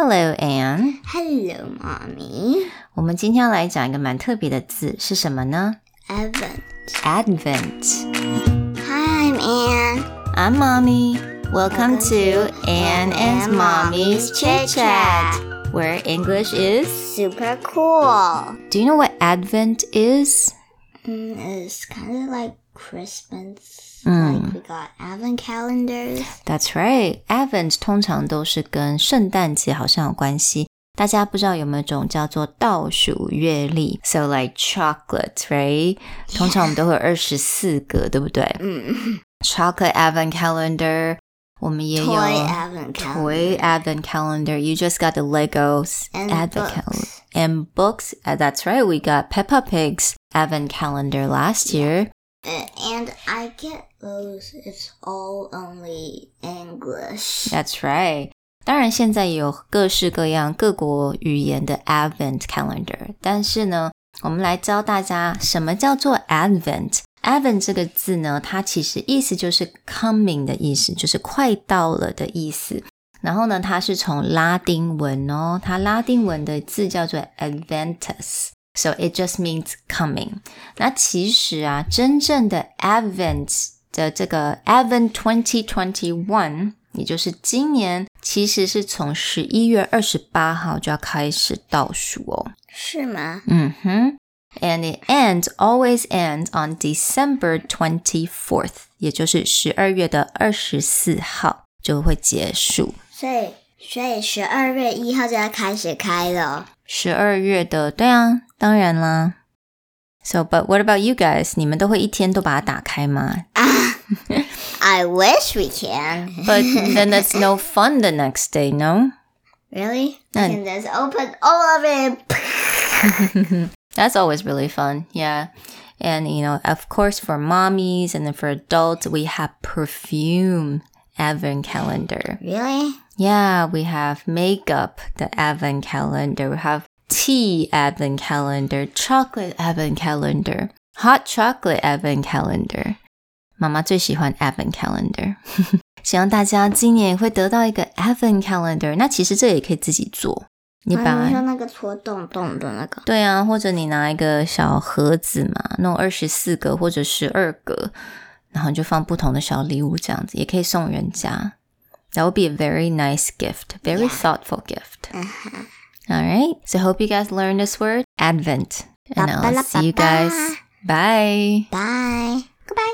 Hello, Anne. Hello, mommy. 我们今天要来讲一个蛮特别的字，是什么呢 Evan. ？Advent. Hi, I'm Anne. I'm Mommy. Welcome to Anne and Mommy's Chit Chat, where English is. Super cool. Do you know what Advent is? Mm, it's kind of like Christmas. Mm. Like we got Advent calendars. That's right. Advent 通常都是跟圣诞节好像有关系。大家不知道有没有一种叫做倒数月历？So like chocolate, right? 通常我们都会有二十四个，对不对？Mm. Chocolate Advent calendar，我们也有 Toy Advent calendar. toy Advent calendar. You just got the Legos And Advent calendar books. and books. Uh, that's right. We got Peppa Pig's Advent calendar last year. Uh, and I get those. It's all only English. That's right. 当然，现在也有各式各样各国语言的 Advent calendar，但是呢，我们来教大家什么叫做 Advent。Advent 这个字呢，它其实意思就是 coming 的意思，就是快到了的意思。 然后呢，它是从拉丁文哦，它拉丁文的字叫做 Adventus，so it just means coming。那其实啊，真正的 Advent 的这个 Advent twenty twenty one，也就是今年，其实是从十一月二十八号就要开始倒数哦。是吗？嗯哼，and it ends always ends on December twenty fourth，也就是十二月的二十四号就会结束。所以，所以十二月一号就要开始开了。十二月的，对啊，当然啦。So, but what about you guys？你们都会一天都把它打开吗 I wish we can. ？But then that's no fun the next day, no? Really? No. I can just open all of it. That's always really fun. Yeah. And, you know, of course, for mommies and then for adults, we have perfume advent calendar. Really? Yeah, we have makeup, the advent calendar. We have tea advent calendar, chocolate advent calendar, hot chocolate advent calendar. 妈妈最喜欢 advent calendar，希望大家今年也会得到一个 advent calendar。那其实这也可以自己做，你把、啊你说那个戳洞洞的那个，对啊，或者你拿一个小盒子嘛，弄二十四个或者十二个， 然后你就放不同的小礼物，这样子也可以送人家。That would be a very nice gift, very thoughtful gift. All right, so hope you guys learned this word, Advent, and I'll see you guys. Bye. Bye.